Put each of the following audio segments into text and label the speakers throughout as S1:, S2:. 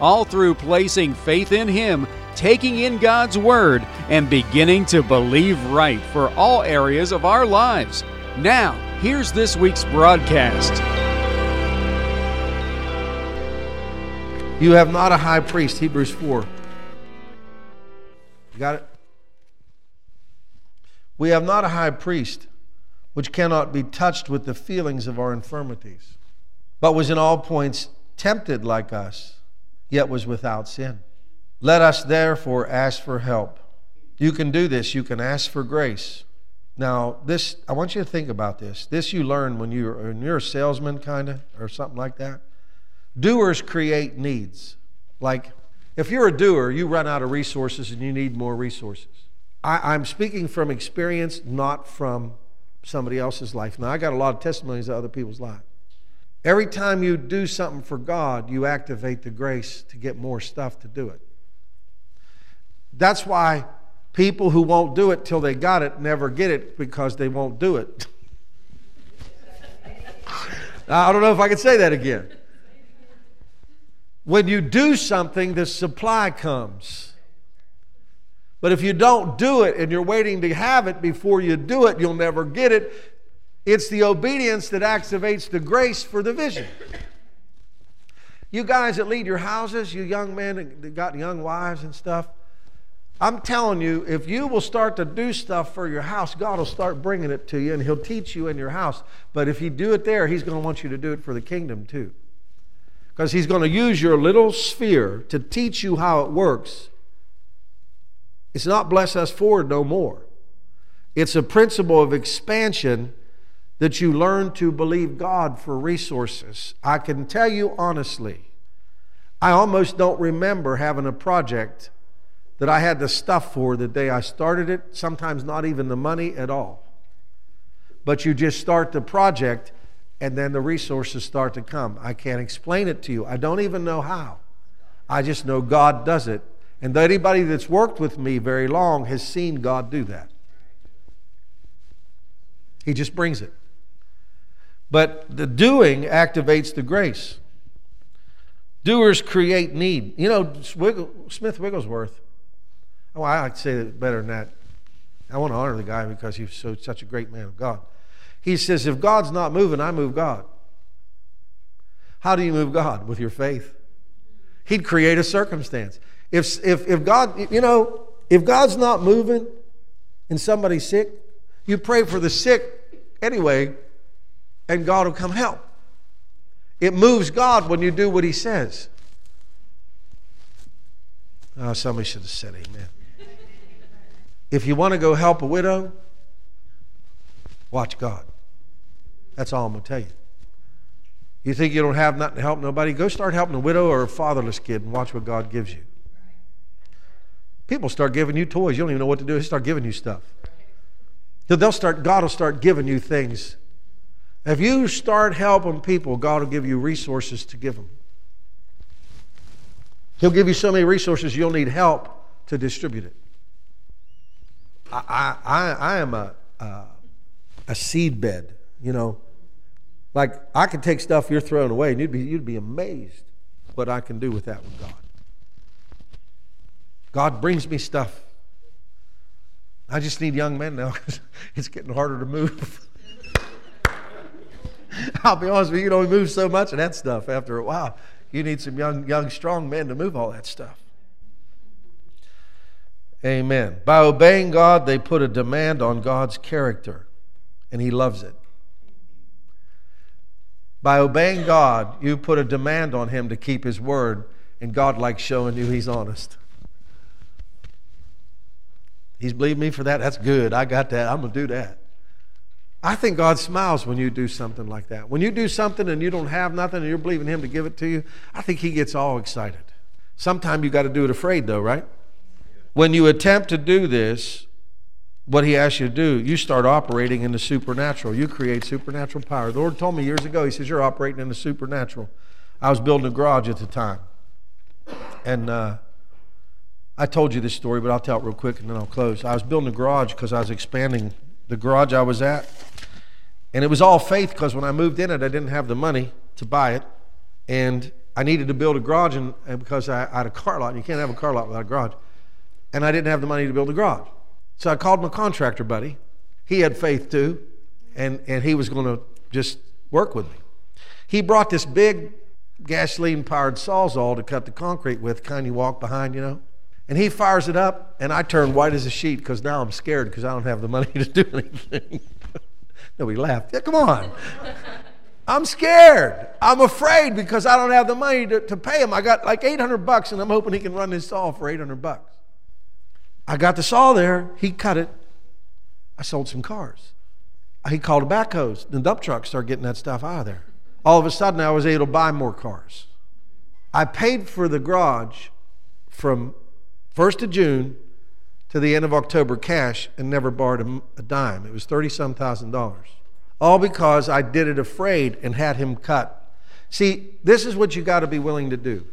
S1: all through placing faith in Him, taking in God's Word, and beginning to believe right for all areas of our lives. Now, here's this week's broadcast.
S2: You have not a high priest, Hebrews 4. You got it? We have not a high priest which cannot be touched with the feelings of our infirmities, but was in all points tempted like us yet was without sin. Let us therefore ask for help. You can do this. You can ask for grace. Now, this I want you to think about this. This you learn when you're when you're a salesman, kind of, or something like that. Doers create needs. Like if you're a doer, you run out of resources and you need more resources. I, I'm speaking from experience, not from somebody else's life. Now, I got a lot of testimonies of other people's lives. Every time you do something for God, you activate the grace to get more stuff to do it. That's why people who won't do it till they got it never get it because they won't do it. I don't know if I can say that again. When you do something, the supply comes. But if you don't do it and you're waiting to have it before you do it, you'll never get it it's the obedience that activates the grace for the vision. You guys that lead your houses, you young men that got young wives and stuff, I'm telling you, if you will start to do stuff for your house, God will start bringing it to you and He'll teach you in your house. But if you do it there, He's going to want you to do it for the kingdom too. Because He's going to use your little sphere to teach you how it works. It's not bless us forward no more, it's a principle of expansion that you learn to believe God for resources. I can tell you honestly, I almost don't remember having a project that I had the stuff for the day I started it, sometimes not even the money at all. But you just start the project and then the resources start to come. I can't explain it to you. I don't even know how. I just know God does it. And anybody that's worked with me very long has seen God do that. He just brings it. But the doing activates the grace. Doers create need. You know, Smith Wigglesworth, oh, I like to say it better than that. I want to honor the guy because he's so, such a great man of God. He says, if God's not moving, I move God. How do you move God? With your faith. He'd create a circumstance. If, if, if God, you know, if God's not moving and somebody's sick, you pray for the sick anyway, and God will come help. It moves God when you do what He says. Oh, somebody should have said amen. If you want to go help a widow, watch God. That's all I'm going to tell you. You think you don't have nothing to help nobody? Go start helping a widow or a fatherless kid and watch what God gives you. People start giving you toys. You don't even know what to do. They start giving you stuff. They'll start, God will start giving you things if you start helping people, God will give you resources to give them. He'll give you so many resources, you'll need help to distribute it. I, I, I am a, a, a seed bed, you know. Like, I can take stuff you're throwing away, and you'd be, you'd be amazed what I can do with that with God. God brings me stuff. I just need young men now because it's getting harder to move. I'll be honest with you, you don't move so much of that stuff after a while. You need some young, young, strong men to move all that stuff. Amen. By obeying God, they put a demand on God's character, and He loves it. By obeying God, you put a demand on Him to keep His word, and God likes showing you He's honest. He's believed me for that. That's good. I got that. I'm going to do that. I think God smiles when you do something like that. When you do something and you don't have nothing and you're believing Him to give it to you, I think He gets all excited. Sometimes you got to do it afraid, though, right? When you attempt to do this, what he asks you to do, you start operating in the supernatural. You create supernatural power. The Lord told me years ago, He says, You're operating in the supernatural. I was building a garage at the time. And uh, I told you this story, but I'll tell it real quick and then I'll close. I was building a garage because I was expanding the garage I was at. And it was all faith because when I moved in it, I didn't have the money to buy it. And I needed to build a garage and, and because I, I, had a car lot. And you can't have a car lot without a garage. And I didn't have the money to build a garage. So I called my contractor buddy. He had faith too. And, and he was going to just work with me. He brought this big gasoline powered sawzall to cut the concrete with, kind you walk behind, you know. And he fires it up, and I turn white as a sheet because now I'm scared because I don't have the money to do anything. Nobody laughed. Yeah, come on. I'm scared. I'm afraid because I don't have the money to, to pay him. I got like 800 bucks, and I'm hoping he can run this saw for 800 bucks. I got the saw there. He cut it. I sold some cars. He called a backhoes. The dump truck started getting that stuff out of there. All of a sudden, I was able to buy more cars. I paid for the garage from 1st of June to the end of October cash and never borrowed a, a dime. It was 30 some thousand dollars. All because I did it afraid and had him cut. See, this is what you got to be willing to do.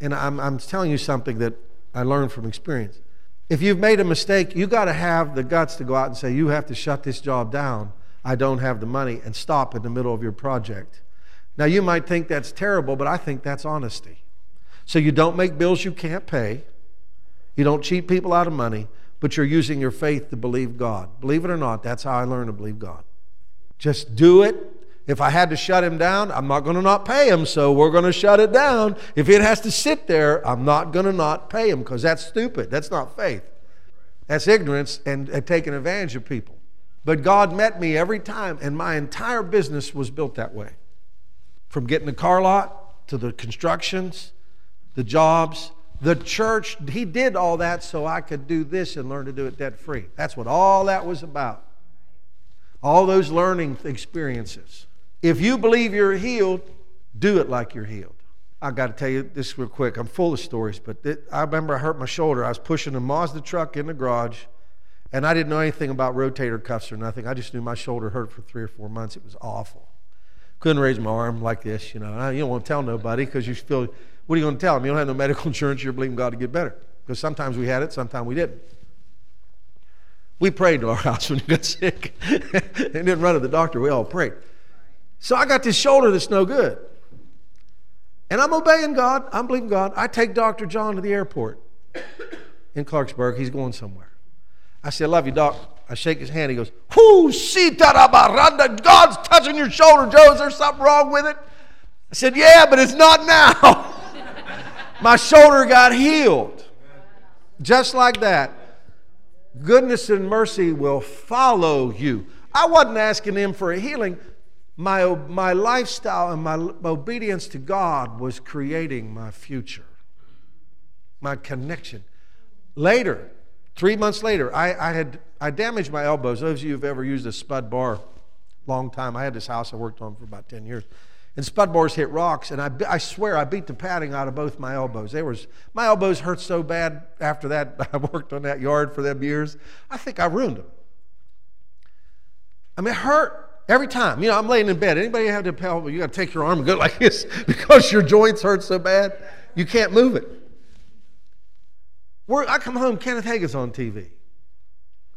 S2: And I'm, I'm telling you something that I learned from experience. If you've made a mistake, you got to have the guts to go out and say, You have to shut this job down. I don't have the money, and stop in the middle of your project. Now, you might think that's terrible, but I think that's honesty. So you don't make bills you can't pay. You don't cheat people out of money, but you're using your faith to believe God. Believe it or not, that's how I learned to believe God. Just do it. If I had to shut him down, I'm not going to not pay him, so we're going to shut it down. If it has to sit there, I'm not going to not pay him because that's stupid. That's not faith. That's ignorance and, and taking advantage of people. But God met me every time, and my entire business was built that way. From getting the car lot to the constructions, the jobs, the church, he did all that so I could do this and learn to do it debt free. That's what all that was about. All those learning experiences. If you believe you're healed, do it like you're healed. I got to tell you this real quick. I'm full of stories, but it, I remember I hurt my shoulder. I was pushing a Mazda truck in the garage, and I didn't know anything about rotator cuffs or nothing. I just knew my shoulder hurt for three or four months. It was awful. Couldn't raise my arm like this, you know. You don't want to tell nobody because you feel what are you going to tell them? You don't have no medical insurance, you're believing God to get better. Because sometimes we had it, sometimes we didn't. We prayed to our house when you got sick and didn't run to the doctor. We all prayed. So I got this shoulder that's no good. And I'm obeying God. I'm believing God. I take Dr. John to the airport in Clarksburg. He's going somewhere. I said, I love you, Doc. I shake his hand. He goes, Whoo, God's touching your shoulder, Joe. Is there something wrong with it? I said, Yeah, but it's not now. My shoulder got healed. Just like that. Goodness and mercy will follow you. I wasn't asking him for a healing. My, my lifestyle and my obedience to God was creating my future, my connection. Later, three months later, I, I had I damaged my elbows. Those of you who've ever used a spud bar, long time. I had this house I worked on for about 10 years and spud bars hit rocks, and I, I swear I beat the padding out of both my elbows. They was, my elbows hurt so bad after that. I worked on that yard for them years. I think I ruined them. I mean, it hurt every time. You know, I'm laying in bed. Anybody have to pelvic? You got to take your arm and go like this because your joints hurt so bad you can't move it. We're, I come home, Kenneth Hagin's on TV.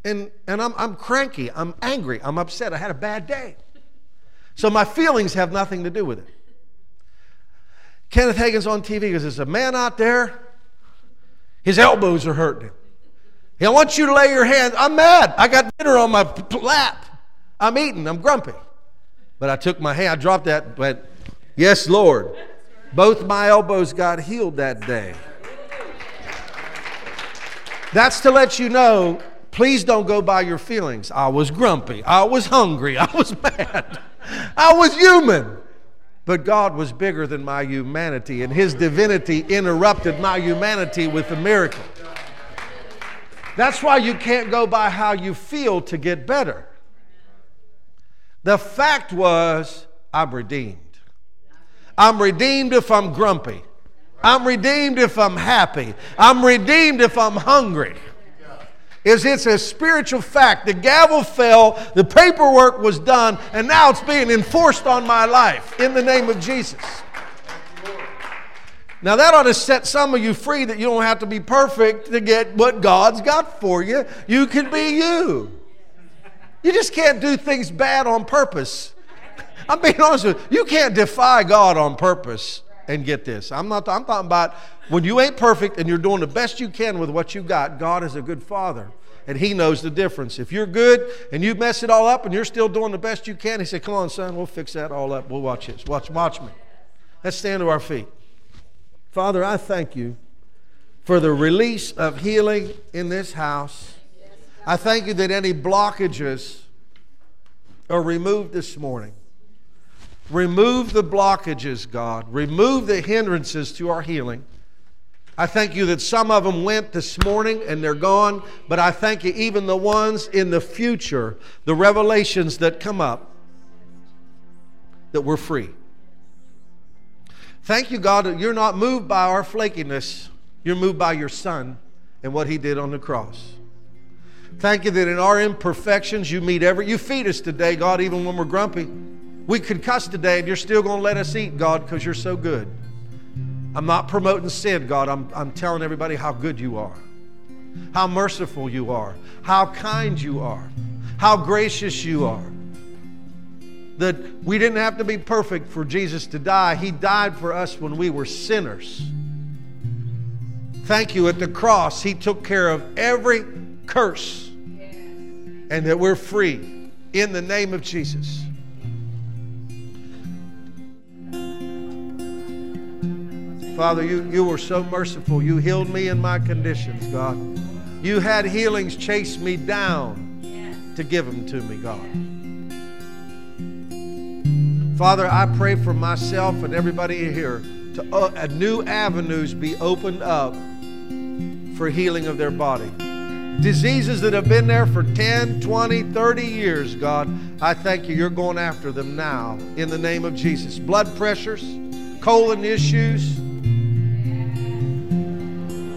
S2: And, and I'm, I'm cranky, I'm angry, I'm upset. I had a bad day. So my feelings have nothing to do with it. Kenneth Hagin's on TV because there's a man out there, his elbows are hurting him. He wants you to lay your hands. I'm mad. I got dinner on my lap. I'm eating. I'm grumpy. But I took my hand, I dropped that, but yes, Lord. Both my elbows got healed that day. That's to let you know please don't go by your feelings. I was grumpy. I was hungry. I was mad. I was human. But God was bigger than my humanity, and His divinity interrupted my humanity with a miracle. That's why you can't go by how you feel to get better. The fact was, I'm redeemed. I'm redeemed if I'm grumpy. I'm redeemed if I'm happy. I'm redeemed if I'm hungry. Is it's a spiritual fact. The gavel fell, the paperwork was done, and now it's being enforced on my life in the name of Jesus. Now, that ought to set some of you free that you don't have to be perfect to get what God's got for you. You can be you. You just can't do things bad on purpose. I'm being honest with you. You can't defy God on purpose and get this. I'm not I'm talking about when you ain't perfect and you're doing the best you can with what you got, God is a good father. And he knows the difference. If you're good and you mess it all up and you're still doing the best you can, he said, Come on, son, we'll fix that all up. We'll watch this. Watch, watch me. Let's stand to our feet. Father, I thank you for the release of healing in this house. I thank you that any blockages are removed this morning. Remove the blockages, God. Remove the hindrances to our healing. I thank you that some of them went this morning and they're gone, but I thank you even the ones in the future, the revelations that come up, that we're free. Thank you, God, that you're not moved by our flakiness. You're moved by your Son and what He did on the cross. Thank you that in our imperfections, you meet every. You feed us today, God, even when we're grumpy. We could cuss today, and you're still going to let us eat, God, because you're so good. I'm not promoting sin, God. I'm, I'm telling everybody how good you are, how merciful you are, how kind you are, how gracious you are that we didn't have to be perfect for Jesus to die. He died for us when we were sinners. Thank you. At the cross, He took care of every curse and that we're free in the name of Jesus. Father, you, you were so merciful. You healed me in my conditions, God. You had healings chase me down to give them to me, God. Father, I pray for myself and everybody here to uh, new avenues be opened up for healing of their body. Diseases that have been there for 10, 20, 30 years, God, I thank you. You're going after them now in the name of Jesus. Blood pressures, colon issues.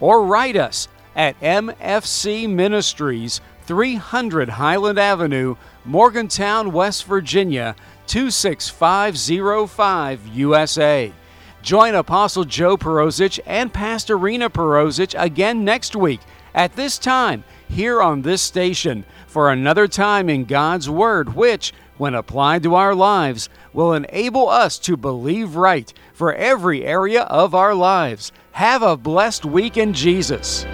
S1: or write us at MFC Ministries, 300 Highland Avenue, Morgantown, West Virginia, 26505 USA. Join Apostle Joe Perozich and Pastor Rena Perozich again next week at this time here on this station for another time in God's Word, which, when applied to our lives, will enable us to believe right for every area of our lives. Have a blessed week in Jesus.